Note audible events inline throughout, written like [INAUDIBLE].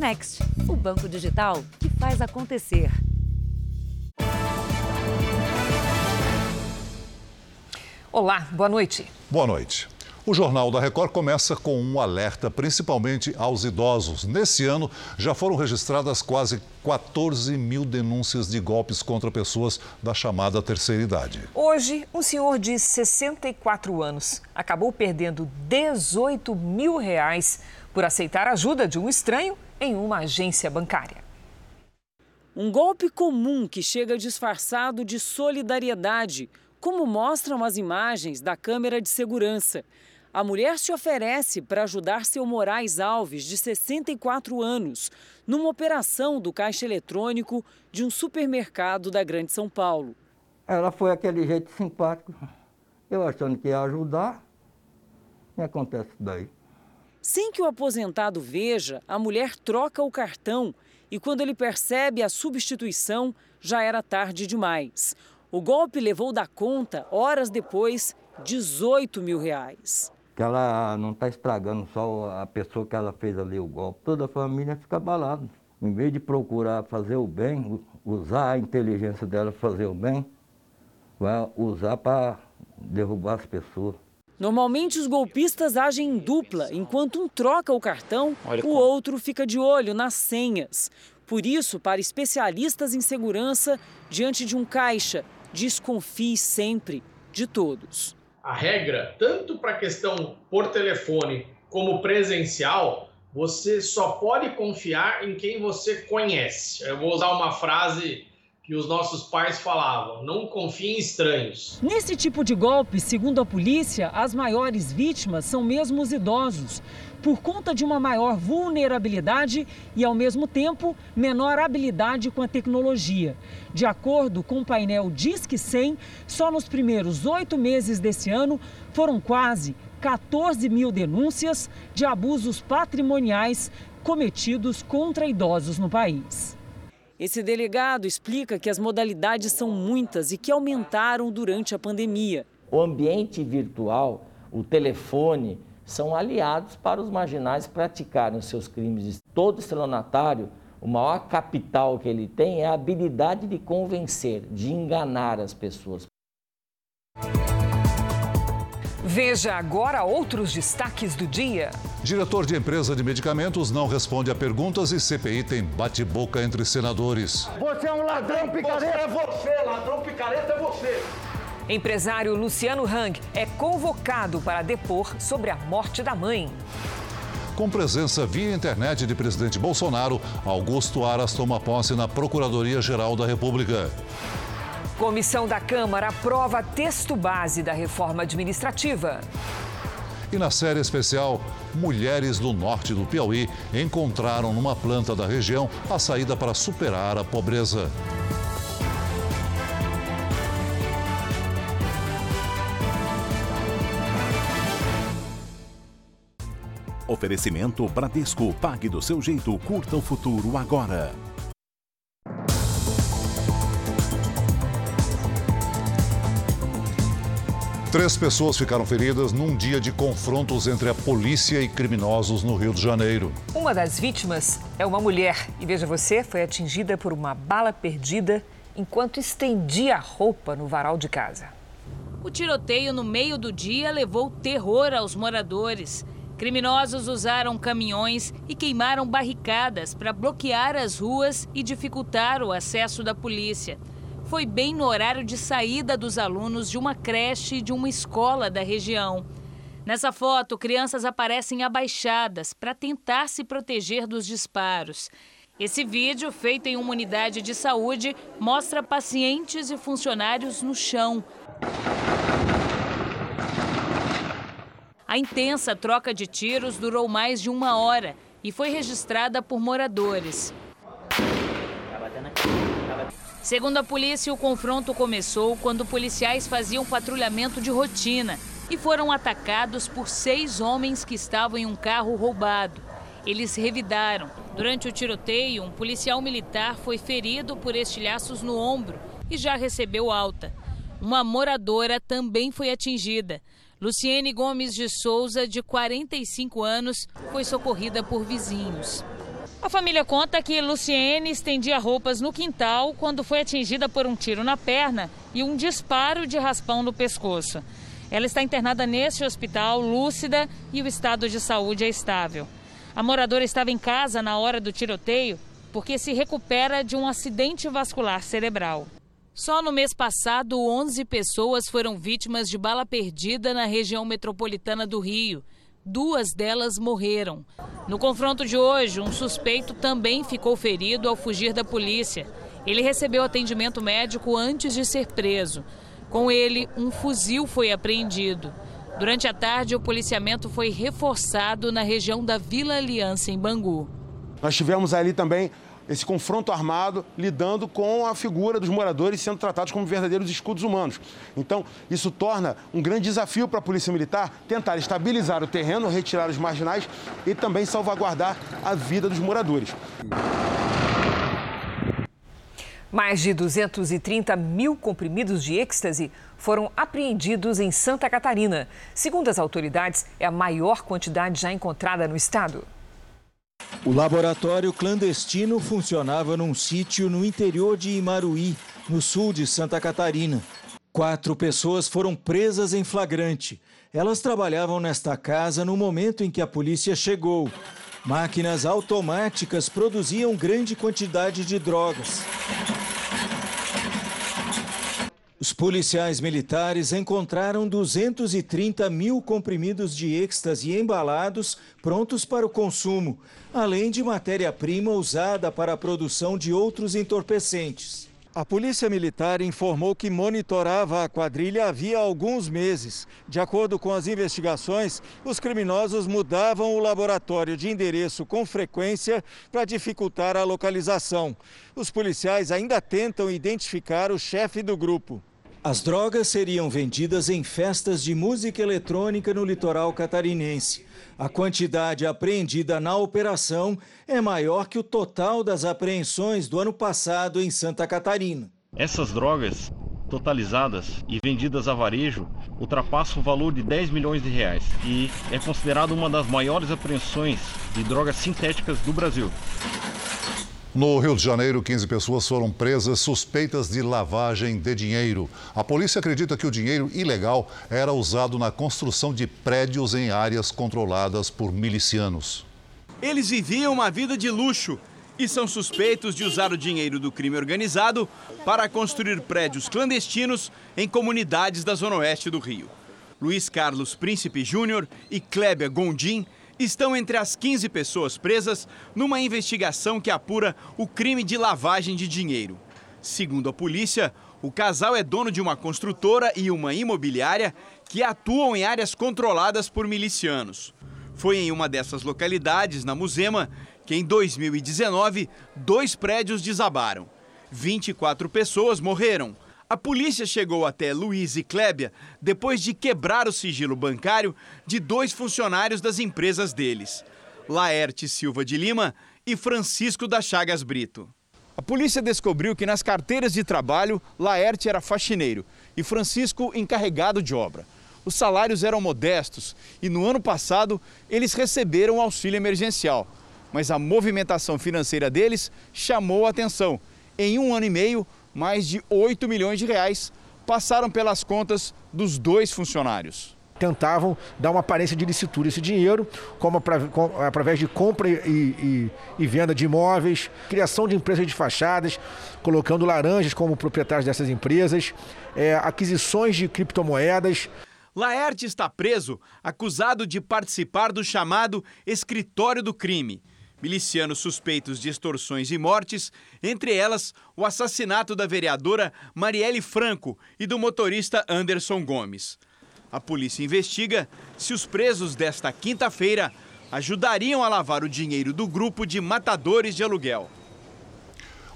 Next, o banco digital que faz acontecer. Olá, boa noite. Boa noite. O Jornal da Record começa com um alerta, principalmente aos idosos. Nesse ano, já foram registradas quase 14 mil denúncias de golpes contra pessoas da chamada terceira idade. Hoje, um senhor de 64 anos acabou perdendo 18 mil reais por aceitar a ajuda de um estranho em uma agência bancária. Um golpe comum que chega disfarçado de solidariedade, como mostram as imagens da câmera de segurança. A mulher se oferece para ajudar seu Moraes Alves, de 64 anos, numa operação do caixa eletrônico de um supermercado da Grande São Paulo. Ela foi aquele jeito simpático. Eu achando que ia ajudar, e acontece daí. Sem que o aposentado veja, a mulher troca o cartão e quando ele percebe a substituição, já era tarde demais. O golpe levou da conta, horas depois, 18 mil reais que ela não está estragando só a pessoa que ela fez ali o golpe. Toda a família fica abalada. Em vez de procurar fazer o bem, usar a inteligência dela fazer o bem, vai usar para derrubar as pessoas. Normalmente os golpistas agem em dupla, enquanto um troca o cartão, Olha o como. outro fica de olho nas senhas. Por isso, para especialistas em segurança, diante de um caixa, desconfie sempre de todos a regra, tanto para a questão por telefone como presencial, você só pode confiar em quem você conhece. Eu vou usar uma frase que os nossos pais falavam: não confie em estranhos. Nesse tipo de golpe, segundo a polícia, as maiores vítimas são mesmo os idosos por conta de uma maior vulnerabilidade e, ao mesmo tempo, menor habilidade com a tecnologia. De acordo com o painel Disque 100, só nos primeiros oito meses desse ano foram quase 14 mil denúncias de abusos patrimoniais cometidos contra idosos no país. Esse delegado explica que as modalidades são muitas e que aumentaram durante a pandemia. O ambiente virtual, o telefone, são aliados para os marginais praticarem os seus crimes. Todo estelionatário, o maior capital que ele tem é a habilidade de convencer, de enganar as pessoas. Veja agora outros destaques do dia. Diretor de empresa de medicamentos não responde a perguntas e CPI tem bate-boca entre senadores. Você é um ladrão picareta! Você é você, ladrão picareta é você! Empresário Luciano Hang é convocado para depor sobre a morte da mãe. Com presença via internet de presidente Bolsonaro, Augusto Aras toma posse na Procuradoria-Geral da República. Comissão da Câmara aprova texto base da reforma administrativa. E na série especial, mulheres do norte do Piauí encontraram numa planta da região a saída para superar a pobreza. Oferecimento Bradesco. Pague do seu jeito. Curta o futuro agora. Três pessoas ficaram feridas num dia de confrontos entre a polícia e criminosos no Rio de Janeiro. Uma das vítimas é uma mulher e, veja você, foi atingida por uma bala perdida enquanto estendia a roupa no varal de casa. O tiroteio no meio do dia levou terror aos moradores. Criminosos usaram caminhões e queimaram barricadas para bloquear as ruas e dificultar o acesso da polícia. Foi bem no horário de saída dos alunos de uma creche e de uma escola da região. Nessa foto, crianças aparecem abaixadas para tentar se proteger dos disparos. Esse vídeo, feito em uma unidade de saúde, mostra pacientes e funcionários no chão. A intensa troca de tiros durou mais de uma hora e foi registrada por moradores. Segundo a polícia, o confronto começou quando policiais faziam patrulhamento de rotina e foram atacados por seis homens que estavam em um carro roubado. Eles revidaram. Durante o tiroteio, um policial militar foi ferido por estilhaços no ombro e já recebeu alta. Uma moradora também foi atingida. Luciene Gomes de Souza, de 45 anos, foi socorrida por vizinhos. A família conta que Luciene estendia roupas no quintal quando foi atingida por um tiro na perna e um disparo de raspão no pescoço. Ela está internada neste hospital, lúcida, e o estado de saúde é estável. A moradora estava em casa na hora do tiroteio porque se recupera de um acidente vascular cerebral. Só no mês passado, 11 pessoas foram vítimas de bala perdida na região metropolitana do Rio. Duas delas morreram. No confronto de hoje, um suspeito também ficou ferido ao fugir da polícia. Ele recebeu atendimento médico antes de ser preso. Com ele, um fuzil foi apreendido. Durante a tarde, o policiamento foi reforçado na região da Vila Aliança, em Bangu. Nós tivemos ali também esse confronto armado lidando com a figura dos moradores sendo tratados como verdadeiros escudos humanos. Então, isso torna um grande desafio para a Polícia Militar tentar estabilizar o terreno, retirar os marginais e também salvaguardar a vida dos moradores. Mais de 230 mil comprimidos de êxtase foram apreendidos em Santa Catarina. Segundo as autoridades, é a maior quantidade já encontrada no estado. O laboratório clandestino funcionava num sítio no interior de Imaruí, no sul de Santa Catarina. Quatro pessoas foram presas em flagrante. Elas trabalhavam nesta casa no momento em que a polícia chegou. Máquinas automáticas produziam grande quantidade de drogas. Os policiais militares encontraram 230 mil comprimidos de êxtase embalados, prontos para o consumo, além de matéria-prima usada para a produção de outros entorpecentes. A Polícia Militar informou que monitorava a quadrilha havia alguns meses. De acordo com as investigações, os criminosos mudavam o laboratório de endereço com frequência para dificultar a localização. Os policiais ainda tentam identificar o chefe do grupo. As drogas seriam vendidas em festas de música eletrônica no litoral catarinense. A quantidade apreendida na operação é maior que o total das apreensões do ano passado em Santa Catarina. Essas drogas, totalizadas e vendidas a varejo, ultrapassam o valor de 10 milhões de reais e é considerada uma das maiores apreensões de drogas sintéticas do Brasil. No Rio de Janeiro, 15 pessoas foram presas suspeitas de lavagem de dinheiro. A polícia acredita que o dinheiro ilegal era usado na construção de prédios em áreas controladas por milicianos. Eles viviam uma vida de luxo e são suspeitos de usar o dinheiro do crime organizado para construir prédios clandestinos em comunidades da zona oeste do Rio. Luiz Carlos Príncipe Júnior e Klébia Gondim estão entre as 15 pessoas presas numa investigação que apura o crime de lavagem de dinheiro. Segundo a polícia, o casal é dono de uma construtora e uma imobiliária que atuam em áreas controladas por milicianos. Foi em uma dessas localidades, na Musema, que em 2019 dois prédios desabaram. 24 pessoas morreram, a polícia chegou até Luiz e Klébia depois de quebrar o sigilo bancário de dois funcionários das empresas deles, Laerte Silva de Lima e Francisco da Chagas Brito. A polícia descobriu que nas carteiras de trabalho, Laerte era faxineiro e Francisco encarregado de obra. Os salários eram modestos e no ano passado eles receberam auxílio emergencial. Mas a movimentação financeira deles chamou a atenção. Em um ano e meio, mais de 8 milhões de reais passaram pelas contas dos dois funcionários. Tentavam dar uma aparência de licitude esse dinheiro, como através de compra e, e, e venda de imóveis, criação de empresas de fachadas, colocando laranjas como proprietários dessas empresas, é, aquisições de criptomoedas. Laerte está preso, acusado de participar do chamado Escritório do Crime milicianos suspeitos de extorsões e mortes, entre elas o assassinato da vereadora Marielle Franco e do motorista Anderson Gomes. A polícia investiga se os presos desta quinta-feira ajudariam a lavar o dinheiro do grupo de matadores de aluguel.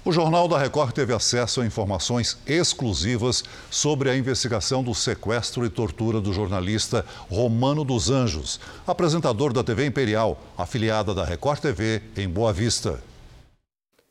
O Jornal da Record teve acesso a informações exclusivas sobre a investigação do sequestro e tortura do jornalista Romano dos Anjos, apresentador da TV Imperial, afiliada da Record TV em Boa Vista.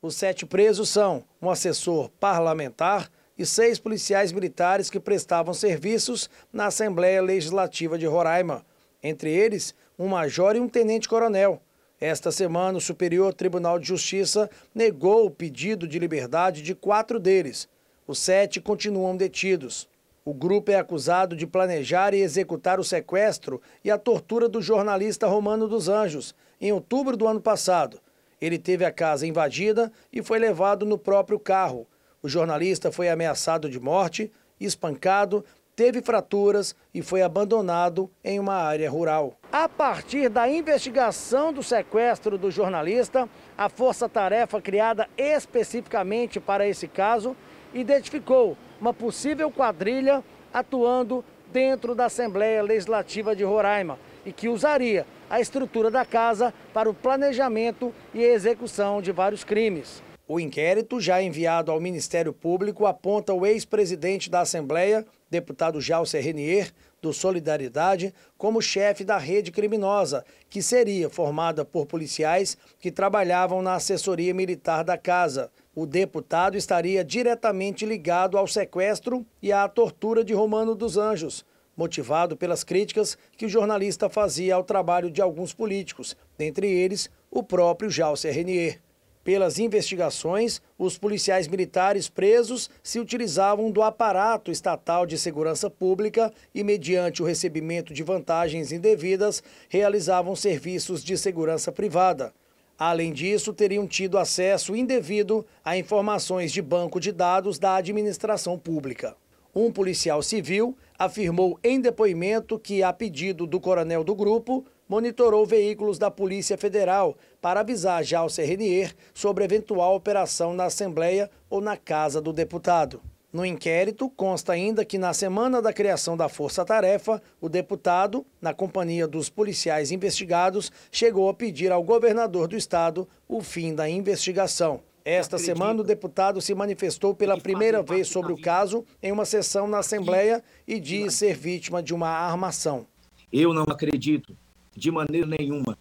Os sete presos são um assessor parlamentar e seis policiais militares que prestavam serviços na Assembleia Legislativa de Roraima. Entre eles, um major e um tenente-coronel. Esta semana, o Superior Tribunal de Justiça negou o pedido de liberdade de quatro deles. Os sete continuam detidos. O grupo é acusado de planejar e executar o sequestro e a tortura do jornalista Romano dos Anjos, em outubro do ano passado. Ele teve a casa invadida e foi levado no próprio carro. O jornalista foi ameaçado de morte, espancado teve fraturas e foi abandonado em uma área rural. A partir da investigação do sequestro do jornalista, a força-tarefa criada especificamente para esse caso identificou uma possível quadrilha atuando dentro da Assembleia Legislativa de Roraima e que usaria a estrutura da casa para o planejamento e execução de vários crimes. O inquérito, já enviado ao Ministério Público, aponta o ex-presidente da Assembleia, deputado Jalcer Renier, do Solidariedade, como chefe da rede criminosa, que seria formada por policiais que trabalhavam na assessoria militar da casa. O deputado estaria diretamente ligado ao sequestro e à tortura de Romano dos Anjos, motivado pelas críticas que o jornalista fazia ao trabalho de alguns políticos, dentre eles o próprio Jalcer Renier. Pelas investigações, os policiais militares presos se utilizavam do aparato estatal de segurança pública e, mediante o recebimento de vantagens indevidas, realizavam serviços de segurança privada. Além disso, teriam tido acesso indevido a informações de banco de dados da administração pública. Um policial civil afirmou em depoimento que, a pedido do coronel do grupo, monitorou veículos da Polícia Federal para avisar Jalcer Renier sobre eventual operação na Assembleia ou na casa do deputado. No inquérito, consta ainda que na semana da criação da Força Tarefa, o deputado, na companhia dos policiais investigados, chegou a pedir ao governador do estado o fim da investigação. Esta semana, o deputado se manifestou pela primeira vez sobre o caso em uma sessão na Assembleia e diz ser vítima de uma armação. Eu não acredito de maneira nenhuma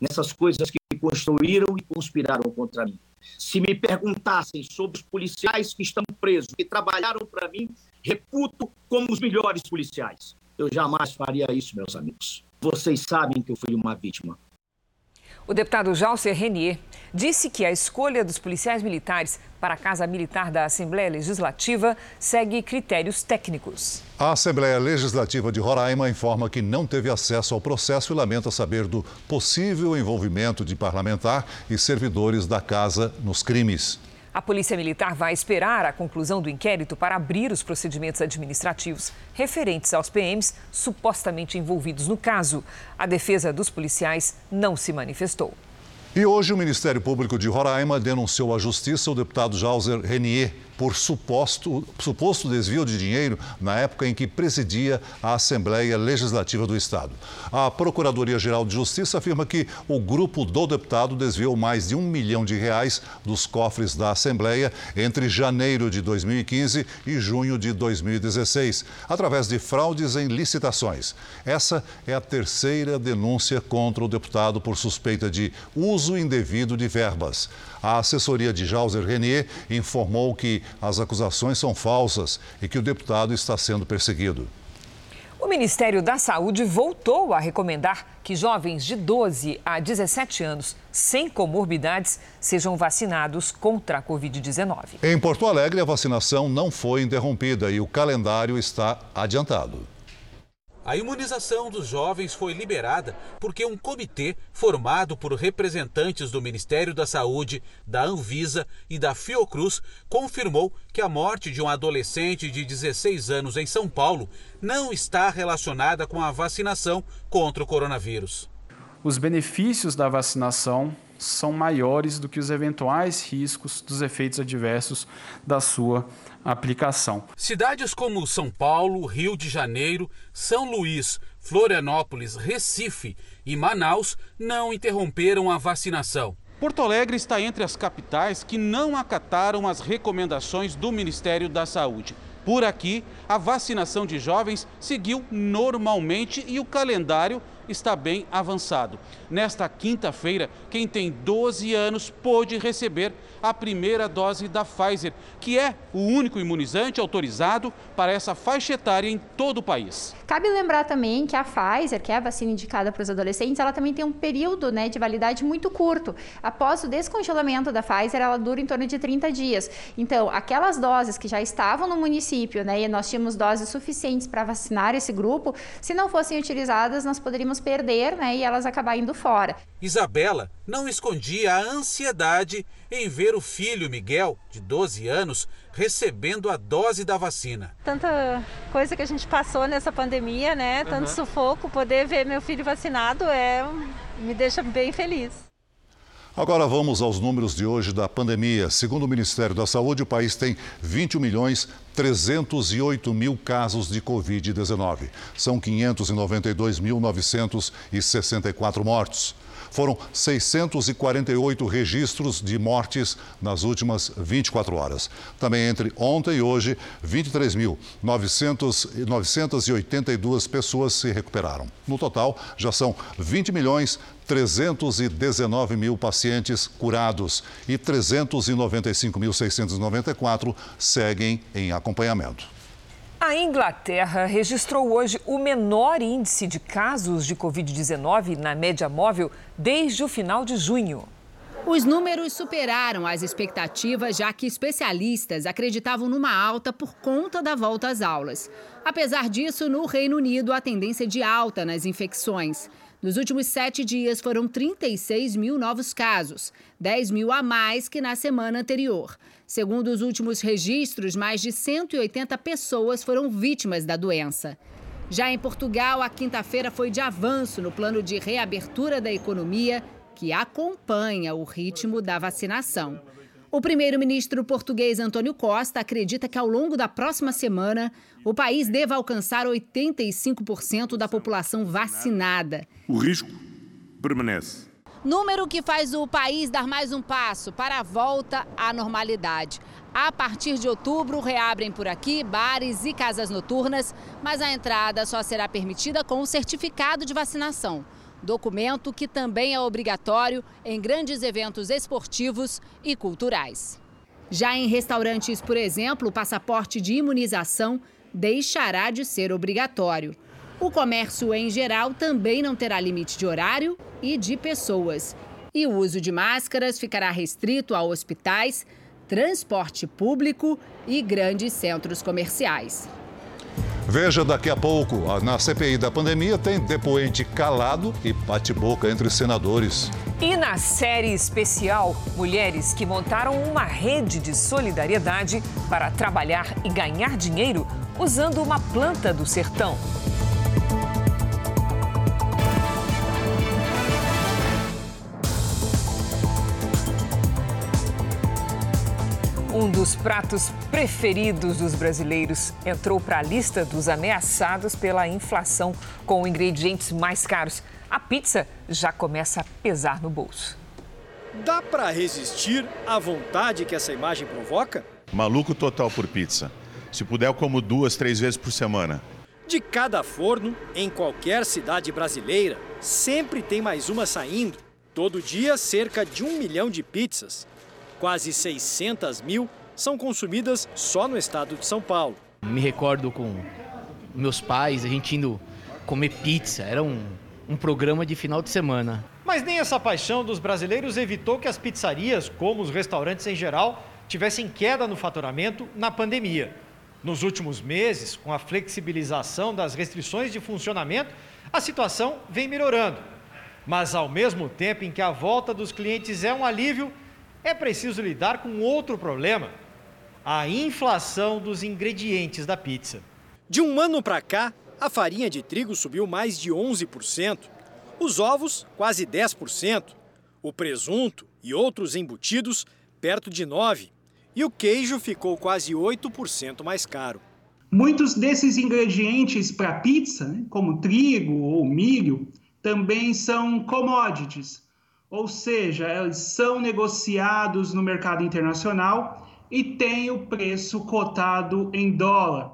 nessas coisas que construíram e conspiraram contra mim. Se me perguntassem sobre os policiais que estão presos, que trabalharam para mim, reputo como os melhores policiais. Eu jamais faria isso, meus amigos. Vocês sabem que eu fui uma vítima. O deputado Jalcer Renier disse que a escolha dos policiais militares para a Casa Militar da Assembleia Legislativa segue critérios técnicos. A Assembleia Legislativa de Roraima informa que não teve acesso ao processo e lamenta saber do possível envolvimento de parlamentar e servidores da casa nos crimes. A Polícia Militar vai esperar a conclusão do inquérito para abrir os procedimentos administrativos referentes aos PMs supostamente envolvidos no caso. A defesa dos policiais não se manifestou. E hoje o Ministério Público de Roraima denunciou à Justiça o deputado Jauser Renier por suposto, suposto desvio de dinheiro na época em que presidia a Assembleia Legislativa do Estado. A Procuradoria-Geral de Justiça afirma que o grupo do deputado desviou mais de um milhão de reais dos cofres da Assembleia entre janeiro de 2015 e junho de 2016, através de fraudes em licitações. Essa é a terceira denúncia contra o deputado por suspeita de uso indevido de verbas. A assessoria de Jauser Renier informou que as acusações são falsas e que o deputado está sendo perseguido. O Ministério da Saúde voltou a recomendar que jovens de 12 a 17 anos sem comorbidades sejam vacinados contra a Covid-19. Em Porto Alegre, a vacinação não foi interrompida e o calendário está adiantado. A imunização dos jovens foi liberada porque um comitê formado por representantes do Ministério da Saúde, da Anvisa e da Fiocruz confirmou que a morte de um adolescente de 16 anos em São Paulo não está relacionada com a vacinação contra o coronavírus. Os benefícios da vacinação são maiores do que os eventuais riscos dos efeitos adversos da sua aplicação. Cidades como São Paulo, Rio de Janeiro, São Luís, Florianópolis, Recife e Manaus não interromperam a vacinação. Porto Alegre está entre as capitais que não acataram as recomendações do Ministério da Saúde. Por aqui, a vacinação de jovens seguiu normalmente e o calendário está bem avançado. Nesta quinta-feira, quem tem 12 anos pôde receber a primeira dose da Pfizer, que é o único imunizante autorizado para essa faixa etária em todo o país. Cabe lembrar também que a Pfizer, que é a vacina indicada para os adolescentes, ela também tem um período né, de validade muito curto. Após o descongelamento da Pfizer, ela dura em torno de 30 dias. Então, aquelas doses que já estavam no município, né, e nós tínhamos doses suficientes para vacinar esse grupo, se não fossem utilizadas, nós poderíamos perder né, e elas acabar indo fora. Isabela não escondia a ansiedade em ver o filho Miguel, de 12 anos, recebendo a dose da vacina. Tanta coisa que a gente passou nessa pandemia, né? Tanto uhum. sufoco, poder ver meu filho vacinado é me deixa bem feliz. Agora vamos aos números de hoje da pandemia. Segundo o Ministério da Saúde, o país tem 21 milhões 308 mil casos de Covid-19. São 592.964 mortos. Foram 648 registros de mortes nas últimas 24 horas. Também entre ontem e hoje, 23.982 pessoas se recuperaram. No total, já são 20 milhões 319 mil pacientes curados e 395.694 seguem em acompanhamento. A Inglaterra registrou hoje o menor índice de casos de Covid-19 na média móvel desde o final de junho. Os números superaram as expectativas, já que especialistas acreditavam numa alta por conta da volta às aulas. Apesar disso, no Reino Unido, há tendência de alta nas infecções. Nos últimos sete dias foram 36 mil novos casos, 10 mil a mais que na semana anterior. Segundo os últimos registros, mais de 180 pessoas foram vítimas da doença. Já em Portugal, a quinta-feira foi de avanço no plano de reabertura da economia, que acompanha o ritmo da vacinação. O primeiro-ministro português Antônio Costa acredita que ao longo da próxima semana o país deva alcançar 85% da população vacinada. O risco permanece. Número que faz o país dar mais um passo para a volta à normalidade. A partir de outubro, reabrem por aqui bares e casas noturnas, mas a entrada só será permitida com o certificado de vacinação documento que também é obrigatório em grandes eventos esportivos e culturais. Já em restaurantes, por exemplo, o passaporte de imunização deixará de ser obrigatório. O comércio em geral também não terá limite de horário e de pessoas. E o uso de máscaras ficará restrito a hospitais, transporte público e grandes centros comerciais. Veja daqui a pouco, na CPI da pandemia tem depoente calado e bate-boca entre senadores. E na série especial, mulheres que montaram uma rede de solidariedade para trabalhar e ganhar dinheiro usando uma planta do sertão. Um dos pratos preferidos dos brasileiros entrou para a lista dos ameaçados pela inflação com ingredientes mais caros. A pizza já começa a pesar no bolso. Dá para resistir à vontade que essa imagem provoca? Maluco total por pizza. Se puder, eu como duas, três vezes por semana. De cada forno, em qualquer cidade brasileira, sempre tem mais uma saindo. Todo dia, cerca de um milhão de pizzas. Quase 600 mil são consumidas só no estado de São Paulo. Me recordo com meus pais, a gente indo comer pizza. Era um, um programa de final de semana. Mas nem essa paixão dos brasileiros evitou que as pizzarias, como os restaurantes em geral, tivessem queda no faturamento na pandemia. Nos últimos meses, com a flexibilização das restrições de funcionamento, a situação vem melhorando. Mas ao mesmo tempo em que a volta dos clientes é um alívio, é preciso lidar com outro problema: a inflação dos ingredientes da pizza. De um ano para cá, a farinha de trigo subiu mais de 11%, os ovos, quase 10%, o presunto e outros embutidos, perto de 9%, e o queijo ficou quase 8% mais caro. Muitos desses ingredientes para pizza, né, como trigo ou milho, também são commodities, ou seja, eles são negociados no mercado internacional e têm o preço cotado em dólar.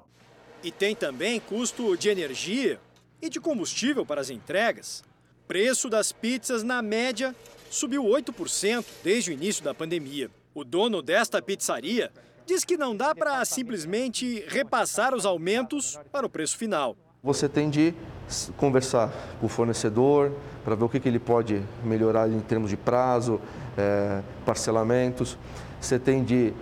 E tem também custo de energia. e de combustível para as entregas. Preço das pizzas, na média, subiu 8% desde o início da pandemia. O dono desta pizzaria diz que não dá para simplesmente repassar os aumentos para o preço final. Você tem de conversar com o fornecedor para ver o que, que ele pode melhorar em termos de prazo, é, parcelamentos. Você tem de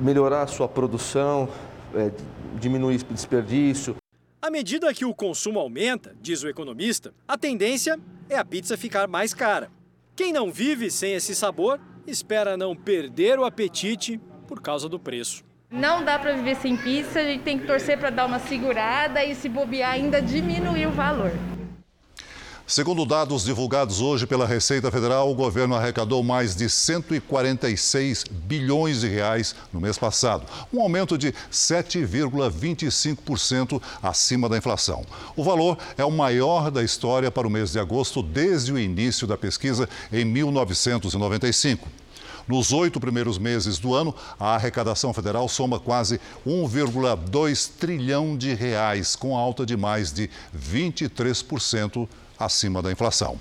melhorar a sua produção, é, diminuir desperdício. À medida que o consumo aumenta, diz o economista, a tendência é a pizza ficar mais cara. Quem não vive sem esse sabor espera não perder o apetite por causa do preço. Não dá para viver sem pizza, a gente tem que torcer para dar uma segurada e se bobear ainda diminuir o valor. Segundo dados divulgados hoje pela Receita Federal, o governo arrecadou mais de 146 bilhões de reais no mês passado, um aumento de 7,25% acima da inflação. O valor é o maior da história para o mês de agosto desde o início da pesquisa em 1995. Nos oito primeiros meses do ano, a arrecadação federal soma quase 1,2 trilhão de reais, com alta de mais de 23% acima da inflação.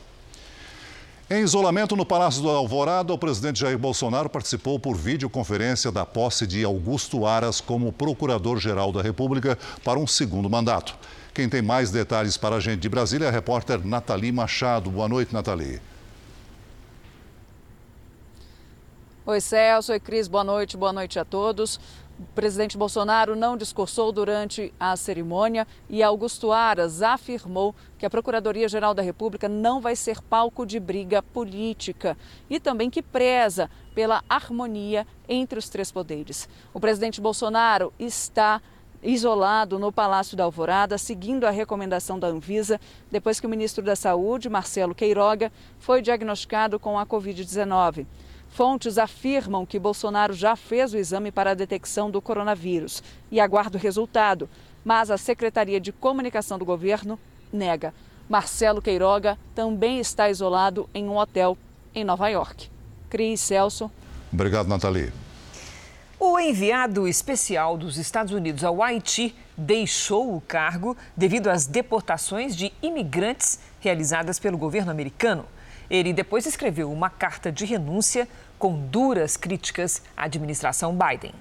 Em isolamento no Palácio do Alvorada, o presidente Jair Bolsonaro participou por videoconferência da posse de Augusto Aras como Procurador-Geral da República para um segundo mandato. Quem tem mais detalhes para a gente de Brasília é a repórter Nathalie Machado. Boa noite, Nathalie. Oi, Celso. Oi, Cris. Boa noite. Boa noite a todos. O presidente Bolsonaro não discursou durante a cerimônia e Augusto Aras afirmou que a Procuradoria-Geral da República não vai ser palco de briga política e também que preza pela harmonia entre os três poderes. O presidente Bolsonaro está isolado no Palácio da Alvorada, seguindo a recomendação da Anvisa, depois que o ministro da Saúde, Marcelo Queiroga, foi diagnosticado com a Covid-19. Fontes afirmam que Bolsonaro já fez o exame para a detecção do coronavírus e aguarda o resultado, mas a Secretaria de Comunicação do governo nega. Marcelo Queiroga também está isolado em um hotel em Nova York. Cris Celso. Obrigado, Nathalie. O enviado especial dos Estados Unidos ao Haiti deixou o cargo devido às deportações de imigrantes realizadas pelo governo americano. Ele depois escreveu uma carta de renúncia com duras críticas à administração Biden.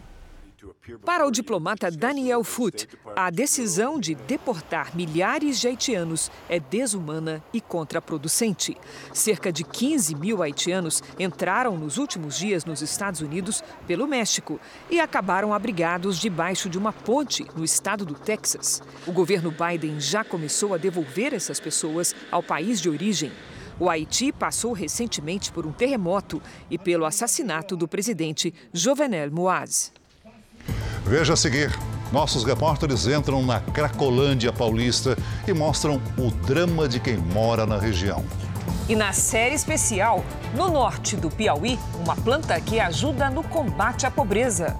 Para o diplomata Daniel Foote, a decisão de deportar milhares de haitianos é desumana e contraproducente. Cerca de 15 mil haitianos entraram nos últimos dias nos Estados Unidos pelo México e acabaram abrigados debaixo de uma ponte no estado do Texas. O governo Biden já começou a devolver essas pessoas ao país de origem. O Haiti passou recentemente por um terremoto e pelo assassinato do presidente Jovenel Moise. Veja a seguir. Nossos repórteres entram na Cracolândia Paulista e mostram o drama de quem mora na região. E na série especial, no norte do Piauí, uma planta que ajuda no combate à pobreza.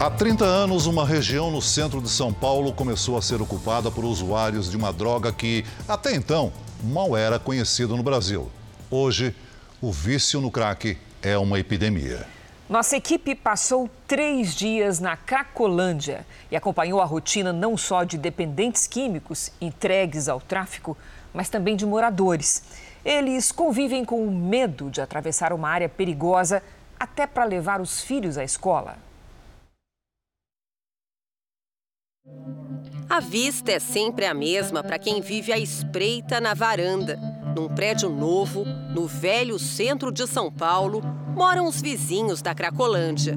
Há 30 anos, uma região no centro de São Paulo começou a ser ocupada por usuários de uma droga que, até então, mal era conhecida no Brasil. Hoje, o vício no crack é uma epidemia. Nossa equipe passou três dias na Cracolândia e acompanhou a rotina não só de dependentes químicos entregues ao tráfico, mas também de moradores. Eles convivem com o medo de atravessar uma área perigosa até para levar os filhos à escola. A vista é sempre a mesma para quem vive à espreita na varanda. Num prédio novo, no velho centro de São Paulo, moram os vizinhos da Cracolândia.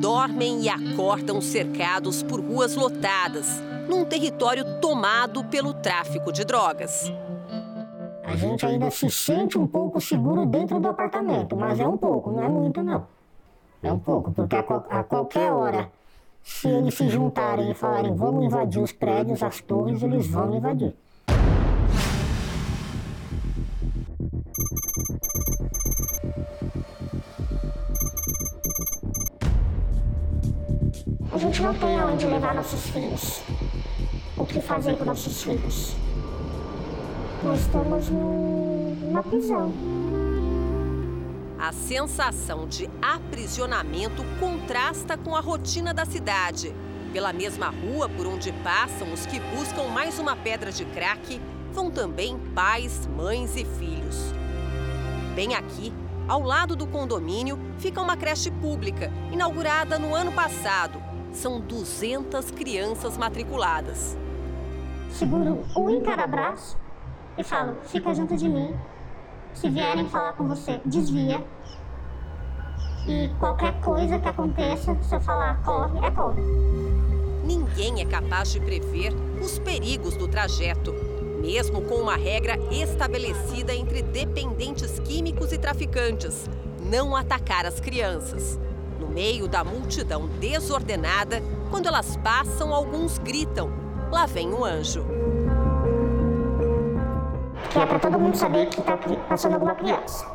Dormem e acordam cercados por ruas lotadas, num território tomado pelo tráfico de drogas. A gente ainda se sente um pouco seguro dentro do apartamento, mas é um pouco, não é muito não. É um pouco, porque a, a qualquer hora se eles se juntarem e falarem vamos invadir os prédios, as torres, eles vão invadir. A gente não tem aonde levar nossos filhos. O que fazer com nossos filhos? Nós estamos numa prisão. A sensação de aprisionamento contrasta com a rotina da cidade. Pela mesma rua por onde passam os que buscam mais uma pedra de crack, vão também pais, mães e filhos. Bem aqui, ao lado do condomínio, fica uma creche pública, inaugurada no ano passado. São 200 crianças matriculadas. Seguro um em cada braço e falo: fica junto de mim. Se vierem falar com você, desvia. E qualquer coisa que aconteça, se eu falar corre, é corre. Ninguém é capaz de prever os perigos do trajeto, mesmo com uma regra estabelecida entre dependentes químicos e traficantes: não atacar as crianças. No meio da multidão desordenada, quando elas passam, alguns gritam: lá vem um anjo. Que é para todo mundo saber que está passando alguma criança.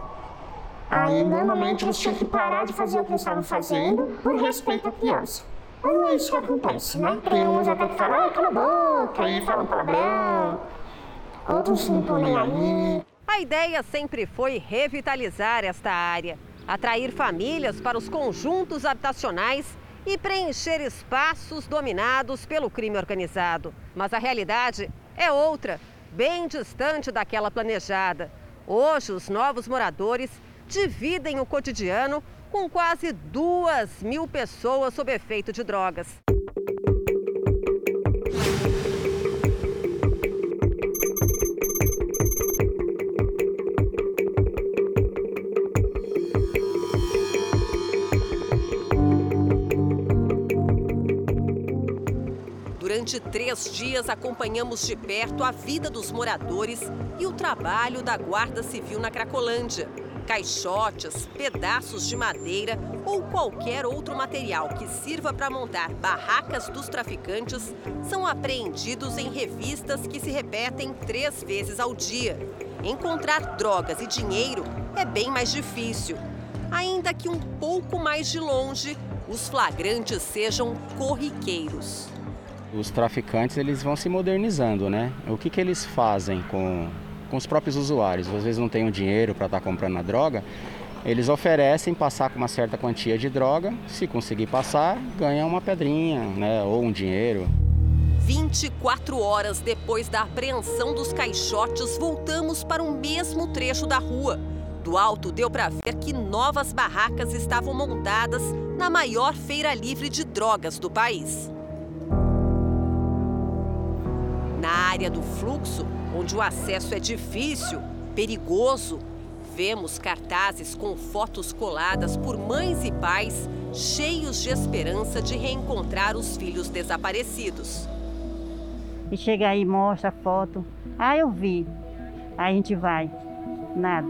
Aí, normalmente, eles tinham que parar de fazer o que estavam fazendo por respeito à criança. Mas não é isso que acontece, né? Tem uns até que falam, ah, cala a boca, e falam palavrão. Outros não estão nem aí. A ideia sempre foi revitalizar esta área, atrair famílias para os conjuntos habitacionais e preencher espaços dominados pelo crime organizado. Mas a realidade é outra, bem distante daquela planejada. Hoje, os novos moradores dividem o cotidiano com quase duas mil pessoas sob efeito de drogas. Durante três dias, acompanhamos de perto a vida dos moradores e o trabalho da Guarda Civil na Cracolândia. Caixotes, pedaços de madeira ou qualquer outro material que sirva para montar barracas dos traficantes são apreendidos em revistas que se repetem três vezes ao dia. Encontrar drogas e dinheiro é bem mais difícil. Ainda que um pouco mais de longe, os flagrantes sejam corriqueiros. Os traficantes eles vão se modernizando, né? O que, que eles fazem com, com os próprios usuários? Às vezes não tem o dinheiro para estar tá comprando a droga, eles oferecem passar com uma certa quantia de droga, se conseguir passar, ganha uma pedrinha, né? Ou um dinheiro. 24 horas depois da apreensão dos caixotes, voltamos para o mesmo trecho da rua. Do alto deu para ver que novas barracas estavam montadas na maior feira livre de drogas do país. Área do fluxo, onde o acesso é difícil, perigoso, vemos cartazes com fotos coladas por mães e pais cheios de esperança de reencontrar os filhos desaparecidos. E chega aí, mostra a foto. Ah, eu vi. Aí a gente vai. Nada.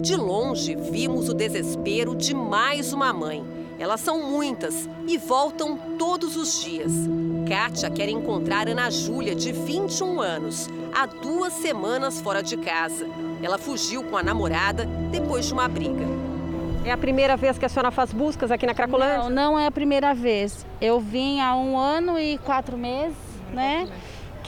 De longe, vimos o desespero de mais uma mãe. Elas são muitas e voltam todos os dias. Kátia quer encontrar Ana Júlia, de 21 anos, há duas semanas fora de casa. Ela fugiu com a namorada depois de uma briga. É a primeira vez que a senhora faz buscas aqui na Cracolândia? Não, não é a primeira vez. Eu vim há um ano e quatro meses, né?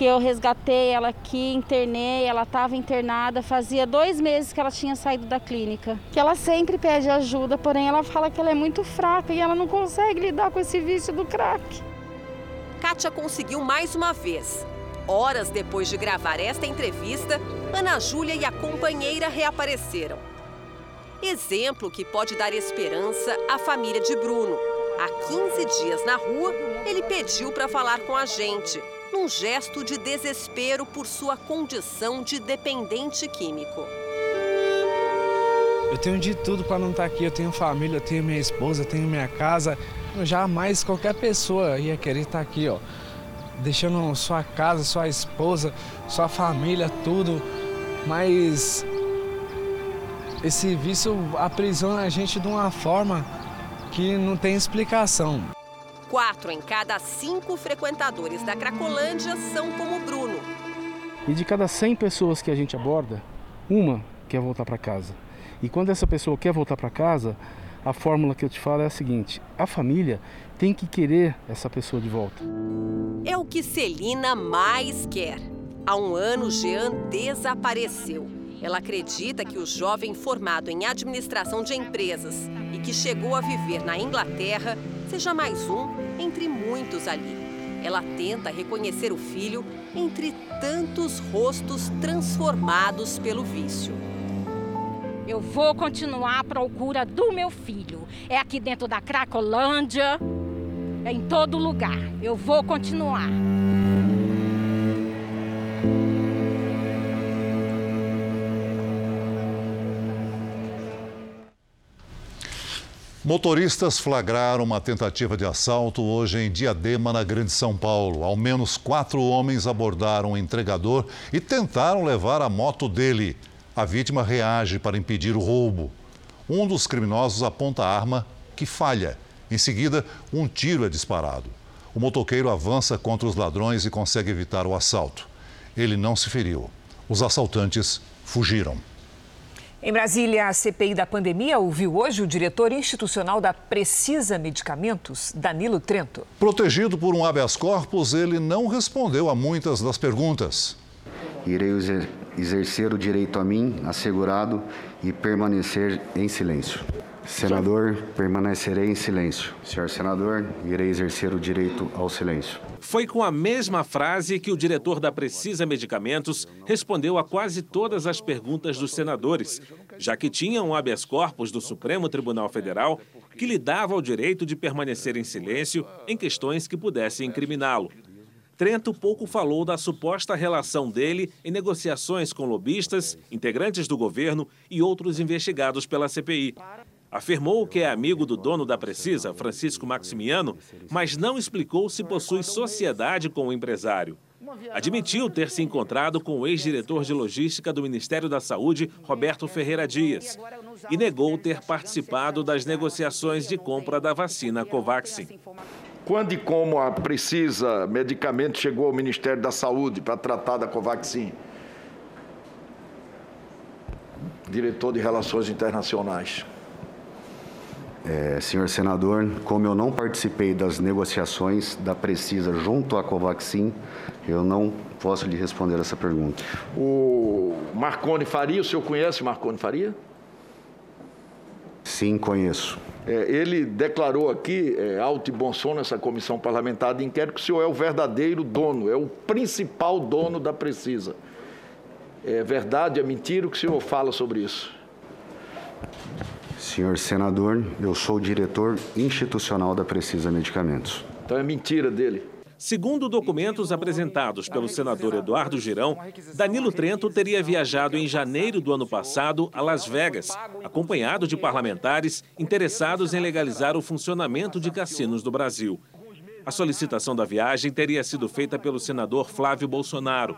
Que eu resgatei ela aqui, internei, ela estava internada, fazia dois meses que ela tinha saído da clínica. Que ela sempre pede ajuda, porém ela fala que ela é muito fraca e ela não consegue lidar com esse vício do crack. Kátia conseguiu mais uma vez. Horas depois de gravar esta entrevista, Ana Júlia e a companheira reapareceram. Exemplo que pode dar esperança à família de Bruno. Há 15 dias na rua, ele pediu para falar com a gente, num gesto de desespero por sua condição de dependente químico. Eu tenho de tudo para não estar aqui. Eu tenho família, eu tenho minha esposa, eu tenho minha casa. Jamais qualquer pessoa ia querer estar aqui, ó. Deixando sua casa, sua esposa, sua família, tudo. Mas esse vício aprisiona a gente de uma forma que não tem explicação. Quatro em cada cinco frequentadores da Cracolândia são como Bruno. E de cada 100 pessoas que a gente aborda, uma quer voltar para casa. E quando essa pessoa quer voltar para casa, a fórmula que eu te falo é a seguinte: a família tem que querer essa pessoa de volta. É o que Celina mais quer. Há um ano, Jean desapareceu. Ela acredita que o jovem formado em administração de empresas e que chegou a viver na Inglaterra seja mais um entre muitos ali. Ela tenta reconhecer o filho entre tantos rostos transformados pelo vício. Eu vou continuar à procura do meu filho. É aqui dentro da Cracolândia, é em todo lugar. Eu vou continuar. Motoristas flagraram uma tentativa de assalto hoje em Diadema, na Grande São Paulo. Ao menos quatro homens abordaram o entregador e tentaram levar a moto dele. A vítima reage para impedir o roubo. Um dos criminosos aponta a arma, que falha. Em seguida, um tiro é disparado. O motoqueiro avança contra os ladrões e consegue evitar o assalto. Ele não se feriu. Os assaltantes fugiram. Em Brasília, a CPI da pandemia ouviu hoje o diretor institucional da Precisa Medicamentos, Danilo Trento. Protegido por um habeas corpus, ele não respondeu a muitas das perguntas. Irei exercer o direito a mim, assegurado, e permanecer em silêncio. Senador, permanecerei em silêncio. Senhor senador, irei exercer o direito ao silêncio. Foi com a mesma frase que o diretor da Precisa Medicamentos respondeu a quase todas as perguntas dos senadores, já que tinha um habeas corpus do Supremo Tribunal Federal que lhe dava o direito de permanecer em silêncio em questões que pudessem incriminá-lo. Trento pouco falou da suposta relação dele em negociações com lobistas, integrantes do governo e outros investigados pela CPI. Afirmou que é amigo do dono da Precisa, Francisco Maximiano, mas não explicou se possui sociedade com o empresário. Admitiu ter se encontrado com o ex-diretor de logística do Ministério da Saúde, Roberto Ferreira Dias, e negou ter participado das negociações de compra da vacina Covaxin. Quando e como a Precisa Medicamento chegou ao Ministério da Saúde para tratar da Covaxin? Diretor de Relações Internacionais. É, senhor senador, como eu não participei das negociações da Precisa junto à Covaxin, eu não posso lhe responder essa pergunta. O Marconi Faria, o senhor conhece Marconi Faria? Sim, conheço. É, ele declarou aqui, é, alto e bom som nessa comissão parlamentar de inquérito, que o senhor é o verdadeiro dono, é o principal dono da Precisa. É verdade, é mentira o que o senhor fala sobre isso? Senhor senador, eu sou o diretor institucional da Precisa Medicamentos. Então é mentira dele. Segundo documentos apresentados pelo senador Eduardo Girão, Danilo Trento teria viajado em janeiro do ano passado a Las Vegas, acompanhado de parlamentares interessados em legalizar o funcionamento de cassinos do Brasil. A solicitação da viagem teria sido feita pelo senador Flávio Bolsonaro.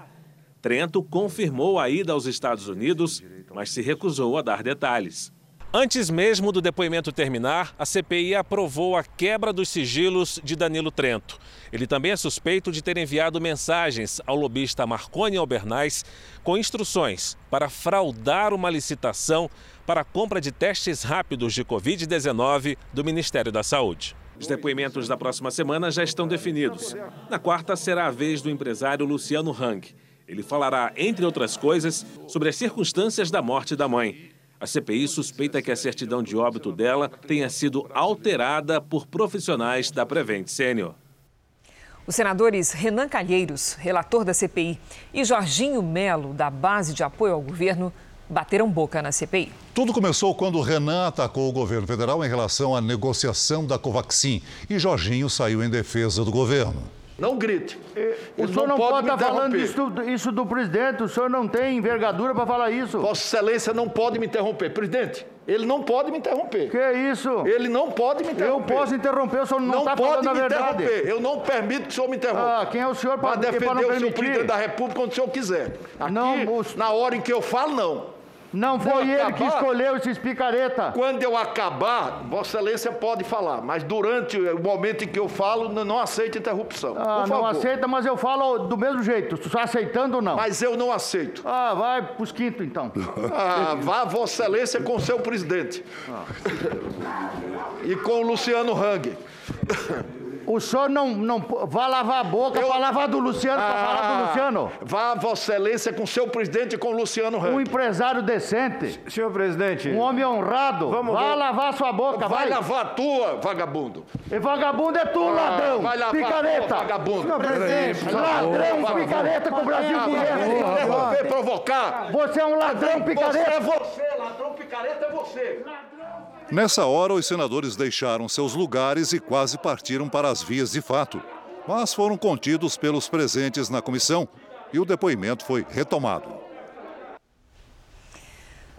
Trento confirmou a ida aos Estados Unidos, mas se recusou a dar detalhes. Antes mesmo do depoimento terminar, a CPI aprovou a quebra dos sigilos de Danilo Trento. Ele também é suspeito de ter enviado mensagens ao lobista Marconi Albernaz com instruções para fraudar uma licitação para a compra de testes rápidos de Covid-19 do Ministério da Saúde. Os depoimentos da próxima semana já estão definidos. Na quarta será a vez do empresário Luciano Hang. Ele falará, entre outras coisas, sobre as circunstâncias da morte da mãe. A CPI suspeita que a certidão de óbito dela tenha sido alterada por profissionais da Prevent Sênior. Os senadores Renan Calheiros, relator da CPI, e Jorginho Melo, da Base de Apoio ao Governo, bateram boca na CPI. Tudo começou quando Renan atacou o governo federal em relação à negociação da Covaxin e Jorginho saiu em defesa do governo. Não grite. O senhor não, pode estar falando isso, isso, do presidente, o senhor não tem envergadura para falar isso. Vossa Excelência não pode me interromper. Presidente, ele não pode me interromper. Que é isso? Ele não pode me interromper. Eu posso interromper, o senhor não está falando a verdade. Interromper. Eu não permito que o senhor me interrompa. Ah, quem é o senhor para defender não o senhor presidente da República quando o senhor quiser. Aqui, não, os... na hora em que eu falo, não. Não foi ele que escolheu esses picareta. Quando eu acabar, Vossa Excelência pode falar, mas durante o momento em que eu falo, não aceita interrupção. Ah, não aceita, mas eu falo do mesmo jeito. Está aceitando ou não? Mas eu não aceito. Ah, vai pros quinto então. [LAUGHS] Ah, vá Vossa Excelência com o seu presidente. Ah. E com o Luciano Hang. [LAUGHS] O senhor não, não vai lavar a boca eu... para lavar do Luciano, ah, para falar do Luciano. Vá, Vossa Excelência, com seu presidente e com o Luciano Huck. Um empresário decente. Senhor presidente. Um homem honrado. Vamos vai lavar sua boca, vai. Vai lavar a tua, vagabundo. E vagabundo é tu, ah, ladrão. Vai lavar picareta. Tua, vagabundo. Senhor presidente. Ladrão, favor, picareta com o Brasil conhece. Interromper, provocar. Você é um ladrão, picareta. Você é você, ladrão, picareta é você. Nessa hora, os senadores deixaram seus lugares e quase partiram para as vias de fato, mas foram contidos pelos presentes na comissão e o depoimento foi retomado.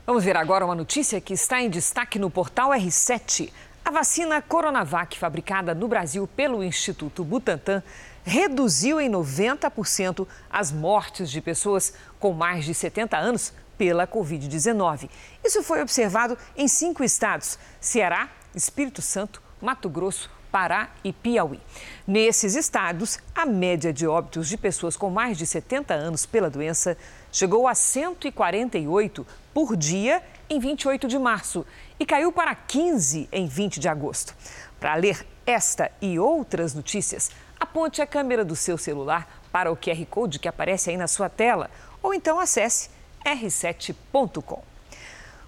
Vamos ver agora uma notícia que está em destaque no portal R7. A vacina Coronavac, fabricada no Brasil pelo Instituto Butantan, reduziu em 90% as mortes de pessoas com mais de 70 anos pela Covid-19. Isso foi observado em cinco estados: Ceará, Espírito Santo, Mato Grosso, Pará e Piauí. Nesses estados, a média de óbitos de pessoas com mais de 70 anos pela doença chegou a 148 por dia em 28 de março e caiu para 15 em 20 de agosto. Para ler esta e outras notícias, aponte a câmera do seu celular para o QR Code que aparece aí na sua tela ou então acesse r7.com.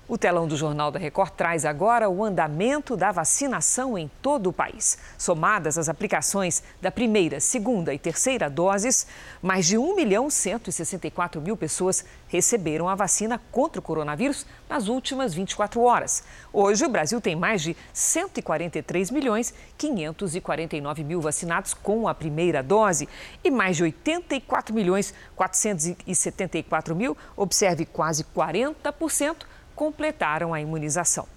O telão do Jornal da Record traz agora o andamento da vacinação em todo o país. Somadas as aplicações da primeira, segunda e terceira doses, mais de 1 milhão 164 mil pessoas receberam a vacina contra o coronavírus nas últimas 24 horas. Hoje, o Brasil tem mais de 143 milhões 549 mil vacinados com a primeira dose e mais de 84 milhões 474 mil, observe quase 40% completaram a imunização.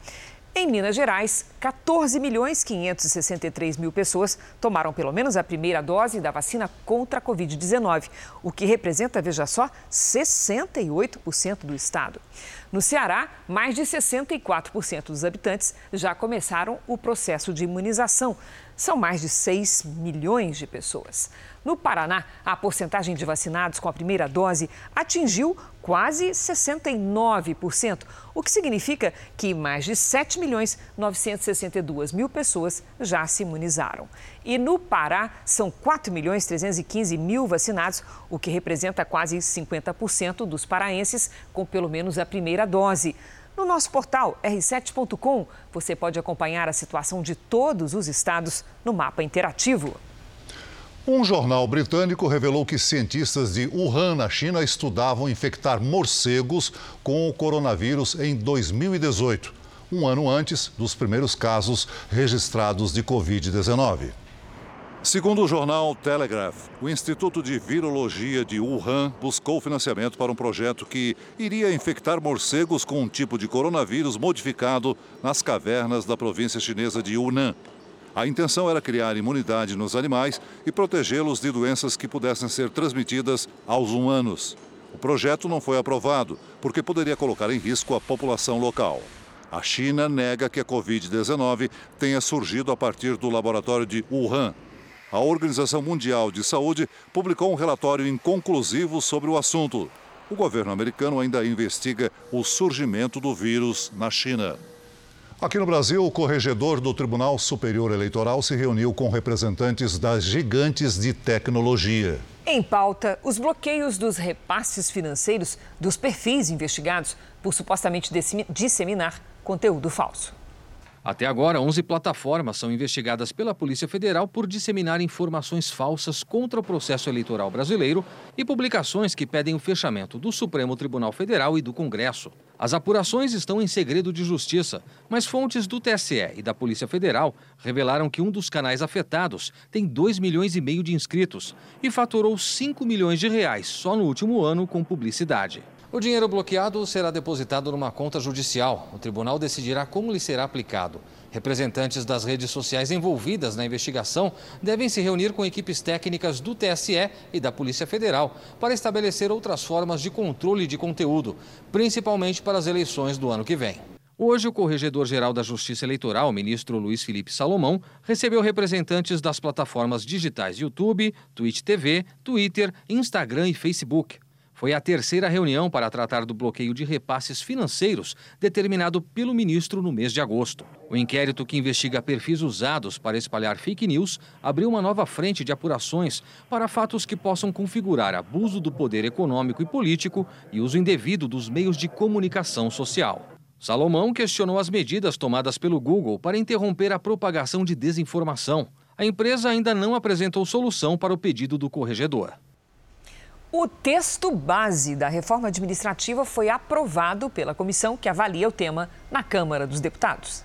Em Minas Gerais, 14 milhões 563 mil pessoas tomaram pelo menos a primeira dose da vacina contra a Covid-19, o que representa, veja só, 68% do estado. No Ceará, mais de 64% dos habitantes já começaram o processo de imunização. São mais de 6 milhões de pessoas. No Paraná, a porcentagem de vacinados com a primeira dose atingiu quase 69%, o que significa que mais de 7 milhões 962 mil pessoas já se imunizaram. E no Pará, são 4 milhões 315 mil vacinados, o que representa quase 50% dos paraenses com pelo menos a primeira dose. No nosso portal r7.com, você pode acompanhar a situação de todos os estados no mapa interativo. Um jornal britânico revelou que cientistas de Wuhan, na China, estudavam infectar morcegos com o coronavírus em 2018, um ano antes dos primeiros casos registrados de Covid-19. Segundo o jornal Telegraph, o Instituto de Virologia de Wuhan buscou financiamento para um projeto que iria infectar morcegos com um tipo de coronavírus modificado nas cavernas da província chinesa de Yunnan. A intenção era criar imunidade nos animais e protegê-los de doenças que pudessem ser transmitidas aos humanos. O projeto não foi aprovado porque poderia colocar em risco a população local. A China nega que a Covid-19 tenha surgido a partir do laboratório de Wuhan. A Organização Mundial de Saúde publicou um relatório inconclusivo sobre o assunto. O governo americano ainda investiga o surgimento do vírus na China. Aqui no Brasil, o corregedor do Tribunal Superior Eleitoral se reuniu com representantes das gigantes de tecnologia. Em pauta, os bloqueios dos repasses financeiros dos perfis investigados por supostamente disseminar conteúdo falso. Até agora, 11 plataformas são investigadas pela Polícia Federal por disseminar informações falsas contra o processo eleitoral brasileiro e publicações que pedem o fechamento do Supremo Tribunal Federal e do Congresso. As apurações estão em segredo de justiça, mas fontes do TSE e da Polícia Federal revelaram que um dos canais afetados tem 2 milhões e meio de inscritos e faturou 5 milhões de reais só no último ano com publicidade. O dinheiro bloqueado será depositado numa conta judicial. O tribunal decidirá como lhe será aplicado. Representantes das redes sociais envolvidas na investigação devem se reunir com equipes técnicas do TSE e da Polícia Federal para estabelecer outras formas de controle de conteúdo, principalmente para as eleições do ano que vem. Hoje, o Corregedor-Geral da Justiça Eleitoral, ministro Luiz Felipe Salomão, recebeu representantes das plataformas digitais YouTube, Twitch TV, Twitter, Instagram e Facebook. Foi a terceira reunião para tratar do bloqueio de repasses financeiros determinado pelo ministro no mês de agosto. O inquérito que investiga perfis usados para espalhar fake news abriu uma nova frente de apurações para fatos que possam configurar abuso do poder econômico e político e uso indevido dos meios de comunicação social. Salomão questionou as medidas tomadas pelo Google para interromper a propagação de desinformação. A empresa ainda não apresentou solução para o pedido do corregedor. O texto base da reforma administrativa foi aprovado pela comissão que avalia o tema na Câmara dos Deputados.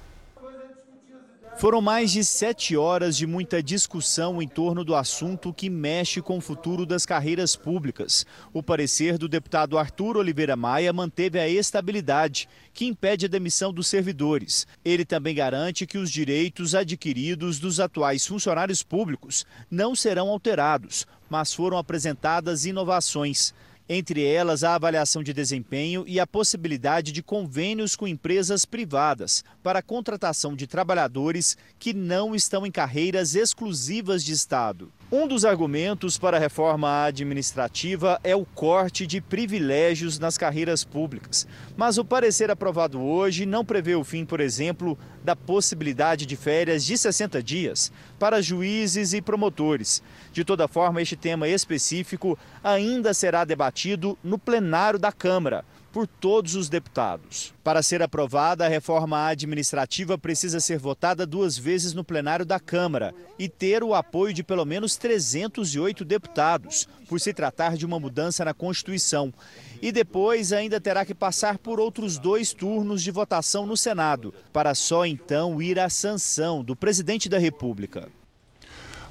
Foram mais de sete horas de muita discussão em torno do assunto que mexe com o futuro das carreiras públicas. O parecer do deputado Arthur Oliveira Maia manteve a estabilidade, que impede a demissão dos servidores. Ele também garante que os direitos adquiridos dos atuais funcionários públicos não serão alterados, mas foram apresentadas inovações entre elas a avaliação de desempenho e a possibilidade de convênios com empresas privadas para a contratação de trabalhadores que não estão em carreiras exclusivas de Estado. Um dos argumentos para a reforma administrativa é o corte de privilégios nas carreiras públicas. Mas o parecer aprovado hoje não prevê o fim, por exemplo, da possibilidade de férias de 60 dias para juízes e promotores. De toda forma, este tema específico ainda será debatido no plenário da Câmara por todos os deputados. Para ser aprovada, a reforma administrativa precisa ser votada duas vezes no plenário da Câmara e ter o apoio de pelo menos 308 deputados, por se tratar de uma mudança na Constituição. E depois ainda terá que passar por outros dois turnos de votação no Senado, para só então ir à sanção do presidente da República.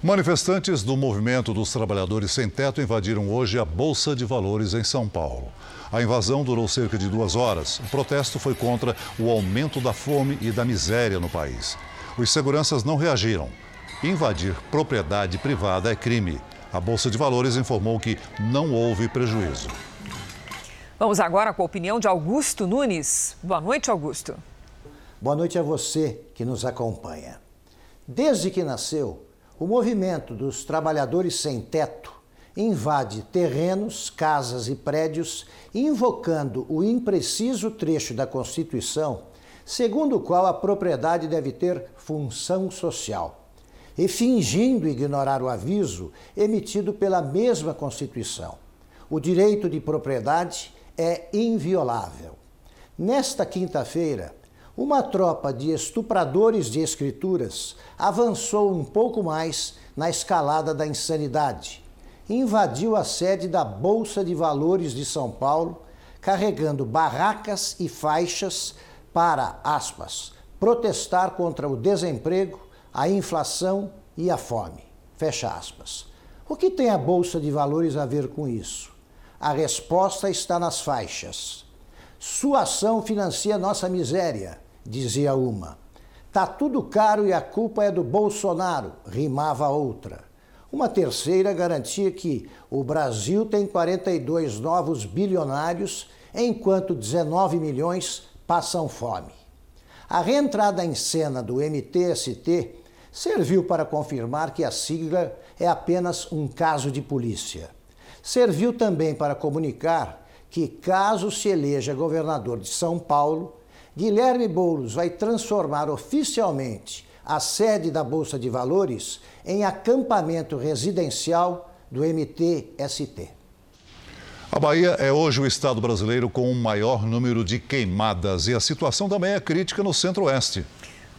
Manifestantes do Movimento dos Trabalhadores Sem Teto invadiram hoje a Bolsa de Valores em São Paulo. A invasão durou cerca de duas horas. O protesto foi contra o aumento da fome e da miséria no país. Os seguranças não reagiram. Invadir propriedade privada é crime. A Bolsa de Valores informou que não houve prejuízo. Vamos agora com a opinião de Augusto Nunes. Boa noite, Augusto. Boa noite a você que nos acompanha. Desde que nasceu, o movimento dos trabalhadores sem teto invade terrenos, casas e prédios, invocando o impreciso trecho da Constituição, segundo o qual a propriedade deve ter função social, e fingindo ignorar o aviso emitido pela mesma Constituição. O direito de propriedade é inviolável. Nesta quinta-feira, uma tropa de estupradores de escrituras avançou um pouco mais na escalada da insanidade invadiu a sede da Bolsa de Valores de São Paulo, carregando barracas e faixas para, aspas, protestar contra o desemprego, a inflação e a fome. Fecha aspas. O que tem a Bolsa de Valores a ver com isso? A resposta está nas faixas. Sua ação financia nossa miséria, dizia uma. Tá tudo caro e a culpa é do Bolsonaro, rimava outra. Uma terceira garantia que o Brasil tem 42 novos bilionários, enquanto 19 milhões passam fome. A reentrada em cena do MTST serviu para confirmar que a sigla é apenas um caso de polícia. Serviu também para comunicar que, caso se eleja governador de São Paulo, Guilherme Boulos vai transformar oficialmente a sede da Bolsa de Valores em acampamento residencial do MTST. A Bahia é hoje o estado brasileiro com o maior número de queimadas e a situação também é crítica no centro-oeste.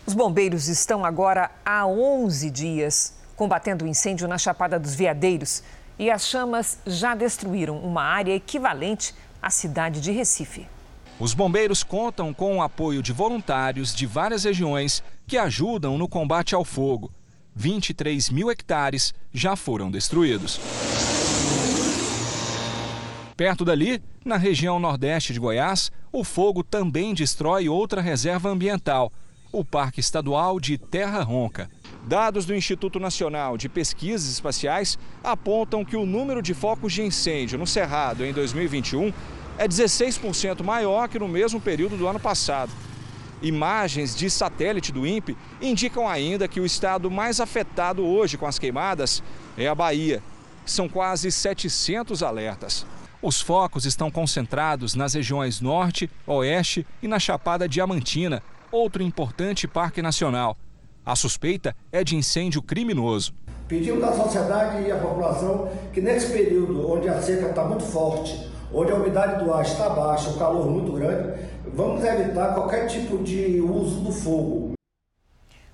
Os bombeiros estão agora há 11 dias combatendo o incêndio na Chapada dos Veadeiros e as chamas já destruíram uma área equivalente à cidade de Recife. Os bombeiros contam com o apoio de voluntários de várias regiões que ajudam no combate ao fogo. 23 mil hectares já foram destruídos. Perto dali, na região nordeste de Goiás, o fogo também destrói outra reserva ambiental, o Parque Estadual de Terra Ronca. Dados do Instituto Nacional de Pesquisas Espaciais apontam que o número de focos de incêndio no Cerrado em 2021 é 16% maior que no mesmo período do ano passado. Imagens de satélite do INPE indicam ainda que o estado mais afetado hoje com as queimadas é a Bahia. São quase 700 alertas. Os focos estão concentrados nas regiões Norte, Oeste e na Chapada Diamantina, outro importante parque nacional. A suspeita é de incêndio criminoso. Pedimos à sociedade e à população que nesse período onde a seca está muito forte, onde a umidade do ar está baixa, o calor muito grande, vamos evitar qualquer tipo de uso do fogo.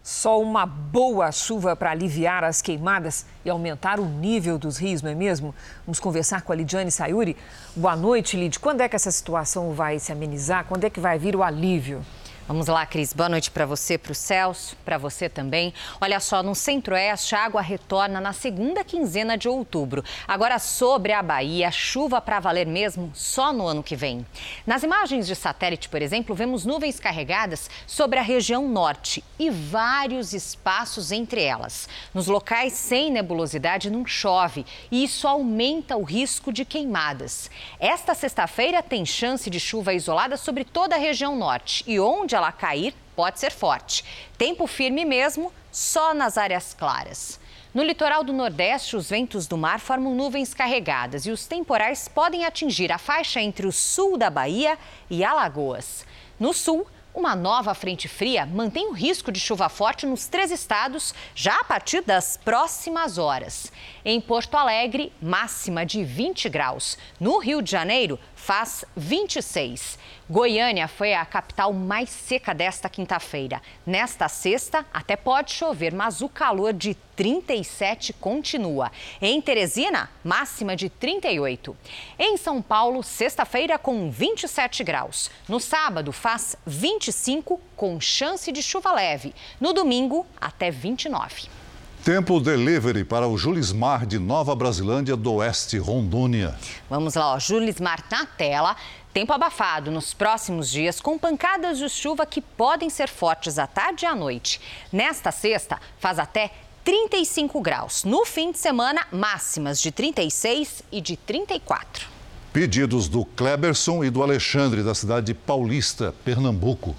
Só uma boa chuva para aliviar as queimadas e aumentar o nível dos rios, não é mesmo? Vamos conversar com a Lidiane Sayuri. Boa noite, Lid. Quando é que essa situação vai se amenizar? Quando é que vai vir o alívio? Vamos lá, Cris. Boa noite para você, para o Celso, para você também. Olha só, no Centro-Oeste, a água retorna na segunda quinzena de outubro. Agora, sobre a Bahia, chuva para valer mesmo só no ano que vem. Nas imagens de satélite, por exemplo, vemos nuvens carregadas sobre a região norte e vários espaços entre elas. Nos locais sem nebulosidade não chove e isso aumenta o risco de queimadas. Esta sexta-feira tem chance de chuva isolada sobre toda a região norte e onde ela cair, pode ser forte. Tempo firme mesmo, só nas áreas claras. No litoral do Nordeste, os ventos do mar formam nuvens carregadas e os temporais podem atingir a faixa entre o sul da Bahia e Alagoas. No sul, uma nova frente fria mantém o risco de chuva forte nos três estados já a partir das próximas horas. Em Porto Alegre, máxima de 20 graus. No Rio de Janeiro, faz 26. Goiânia foi a capital mais seca desta quinta-feira. Nesta sexta, até pode chover, mas o calor de 37 continua. Em Teresina, máxima de 38. Em São Paulo, sexta-feira com 27 graus. No sábado, faz 25 com chance de chuva leve. No domingo, até 29. Tempo delivery para o Julismar de Nova Brasilândia do Oeste, Rondônia. Vamos lá, ó, Julismar na tela. Tempo abafado nos próximos dias, com pancadas de chuva que podem ser fortes à tarde e à noite. Nesta sexta, faz até 35 graus. No fim de semana, máximas de 36 e de 34. Pedidos do Kleberson e do Alexandre, da cidade de Paulista, Pernambuco.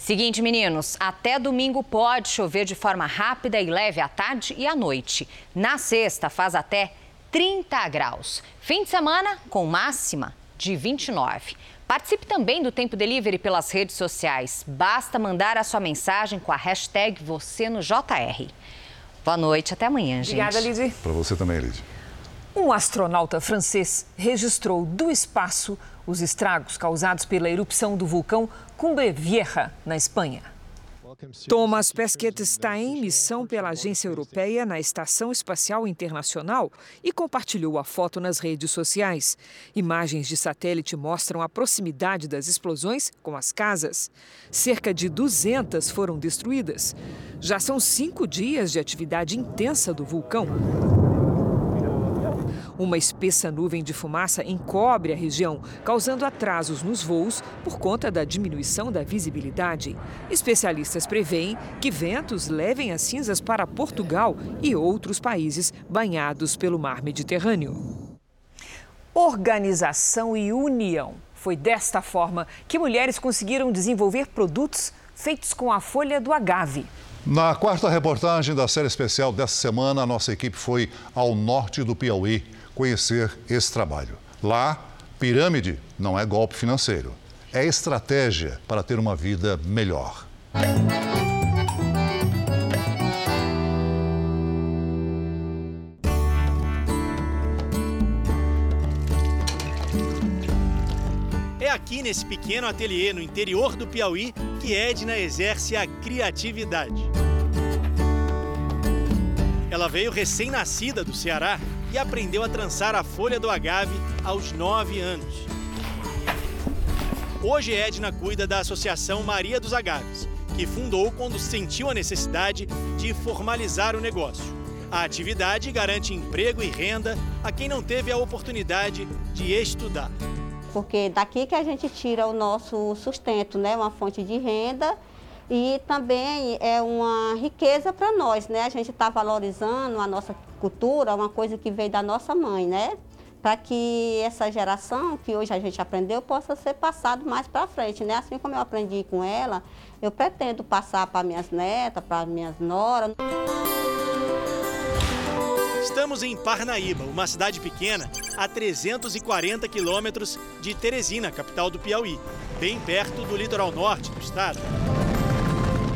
Seguinte, meninos, até domingo pode chover de forma rápida e leve à tarde e à noite. Na sexta, faz até 30 graus. Fim de semana, com máxima de 29. Participe também do Tempo Delivery pelas redes sociais. Basta mandar a sua mensagem com a hashtag você no JR. Boa noite, até amanhã, gente. Obrigada, Lidy. Para você também, Lidy. Um astronauta francês registrou do espaço os estragos causados pela erupção do vulcão Cumbre Vieja, na Espanha. Thomas Pesquet está em missão pela agência europeia na Estação Espacial Internacional e compartilhou a foto nas redes sociais. Imagens de satélite mostram a proximidade das explosões com as casas. Cerca de 200 foram destruídas. Já são cinco dias de atividade intensa do vulcão. Uma espessa nuvem de fumaça encobre a região, causando atrasos nos voos por conta da diminuição da visibilidade. Especialistas preveem que ventos levem as cinzas para Portugal e outros países banhados pelo mar Mediterrâneo. Organização e união. Foi desta forma que mulheres conseguiram desenvolver produtos feitos com a folha do agave. Na quarta reportagem da série especial dessa semana, a nossa equipe foi ao norte do Piauí conhecer esse trabalho. Lá, pirâmide não é golpe financeiro, é estratégia para ter uma vida melhor. É aqui nesse pequeno ateliê no interior do Piauí que Edna exerce a criatividade. Ela veio recém-nascida do Ceará e aprendeu a trançar a folha do agave aos 9 anos. Hoje Edna cuida da Associação Maria dos Agaves, que fundou quando sentiu a necessidade de formalizar o negócio. A atividade garante emprego e renda a quem não teve a oportunidade de estudar. Porque daqui que a gente tira o nosso sustento, né? Uma fonte de renda e também é uma riqueza para nós, né? A gente está valorizando a nossa cultura, uma coisa que veio da nossa mãe, né? Para que essa geração que hoje a gente aprendeu possa ser passado mais para frente, né? Assim como eu aprendi com ela, eu pretendo passar para minhas netas, para minhas noras. Estamos em Parnaíba, uma cidade pequena a 340 quilômetros de Teresina, capital do Piauí, bem perto do litoral norte do estado.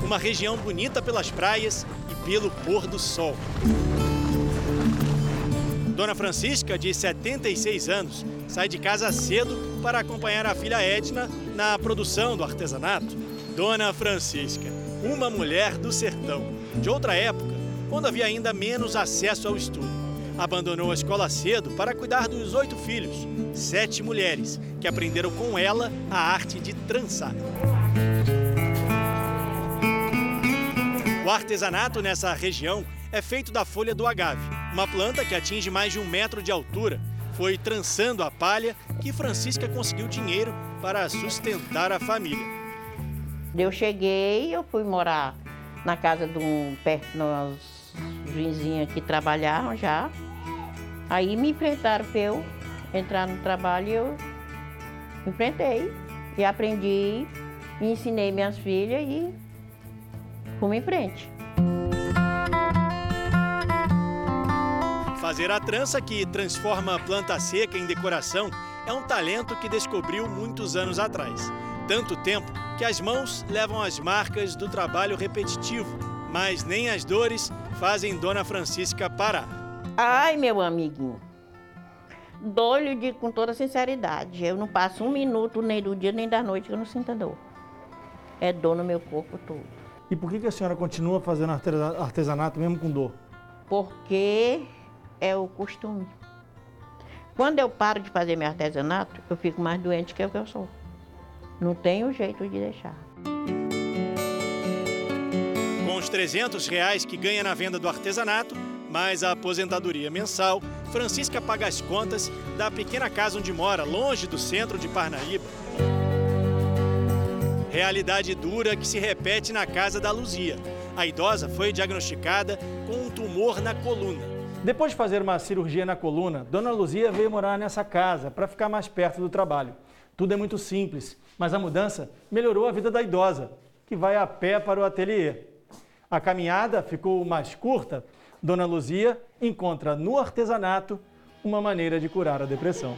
Uma região bonita pelas praias e pelo pôr do sol. Dona Francisca, de 76 anos, sai de casa cedo para acompanhar a filha Edna na produção do artesanato. Dona Francisca, uma mulher do sertão, de outra época, quando havia ainda menos acesso ao estudo. Abandonou a escola cedo para cuidar dos oito filhos, sete mulheres, que aprenderam com ela a arte de trançar. O artesanato nessa região é feito da folha do agave, uma planta que atinge mais de um metro de altura. Foi trançando a palha que Francisca conseguiu dinheiro para sustentar a família. Eu cheguei, eu fui morar na casa de um perto dos vizinhos que trabalhavam já. Aí me enfrentaram para eu entrar no trabalho e eu enfrentei. E aprendi, ensinei minhas filhas e fomos em frente. Fazer a trança que transforma a planta seca em decoração é um talento que descobriu muitos anos atrás. Tanto tempo que as mãos levam as marcas do trabalho repetitivo, mas nem as dores fazem Dona Francisca parar. Ai, meu amiguinho, dou-lhe com toda sinceridade. Eu não passo um minuto nem do dia nem da noite que eu não sinta dor. É dor no meu corpo todo. E por que que a senhora continua fazendo artesa- artesanato mesmo com dor? Porque é o costume. Quando eu paro de fazer meu artesanato, eu fico mais doente que o que eu sou. Não tenho jeito de deixar. Com os 300 reais que ganha na venda do artesanato, mais a aposentadoria mensal, Francisca paga as contas da pequena casa onde mora, longe do centro de Parnaíba. Realidade dura que se repete na casa da Luzia. A idosa foi diagnosticada com um tumor na coluna. Depois de fazer uma cirurgia na coluna, Dona Luzia veio morar nessa casa para ficar mais perto do trabalho. Tudo é muito simples, mas a mudança melhorou a vida da idosa, que vai a pé para o ateliê. A caminhada ficou mais curta. Dona Luzia encontra no artesanato uma maneira de curar a depressão.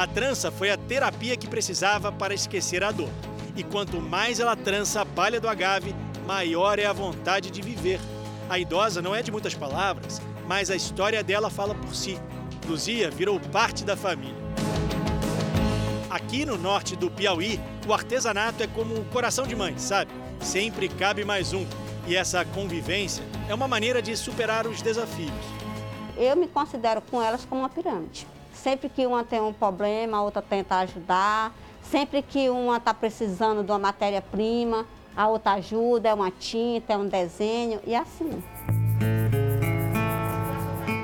A trança foi a terapia que precisava para esquecer a dor. E quanto mais ela trança a palha do agave, maior é a vontade de viver. A idosa não é de muitas palavras, mas a história dela fala por si. Luzia virou parte da família. Aqui no norte do Piauí, o artesanato é como um coração de mãe, sabe? Sempre cabe mais um. E essa convivência é uma maneira de superar os desafios. Eu me considero com elas como uma pirâmide. Sempre que uma tem um problema, a outra tenta ajudar. Sempre que uma está precisando de uma matéria-prima, a outra ajuda, é uma tinta, é um desenho e assim.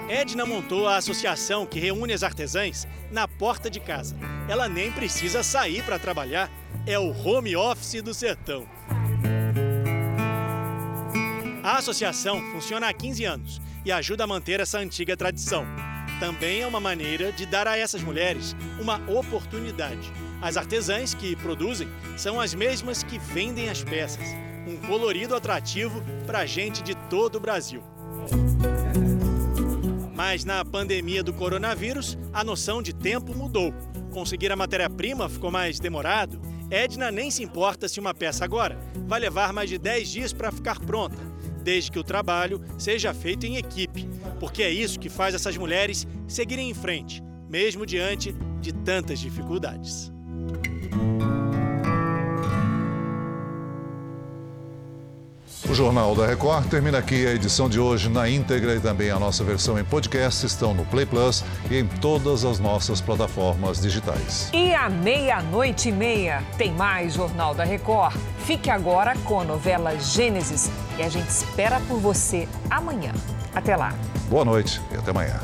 Edna montou a associação que reúne as artesãs na porta de casa. Ela nem precisa sair para trabalhar, é o home office do sertão. A associação funciona há 15 anos e ajuda a manter essa antiga tradição. Também é uma maneira de dar a essas mulheres uma oportunidade. As artesãs que produzem são as mesmas que vendem as peças. Um colorido atrativo para gente de todo o Brasil. Mas na pandemia do coronavírus, a noção de tempo mudou. Conseguir a matéria-prima ficou mais demorado. Edna nem se importa se uma peça agora vai levar mais de 10 dias para ficar pronta, desde que o trabalho seja feito em equipe, porque é isso que faz essas mulheres seguirem em frente, mesmo diante de tantas dificuldades. O Jornal da Record termina aqui. A edição de hoje na íntegra e também a nossa versão em podcast estão no Play Plus e em todas as nossas plataformas digitais. E à meia-noite e meia tem mais Jornal da Record. Fique agora com a novela Gênesis e a gente espera por você amanhã. Até lá. Boa noite e até amanhã.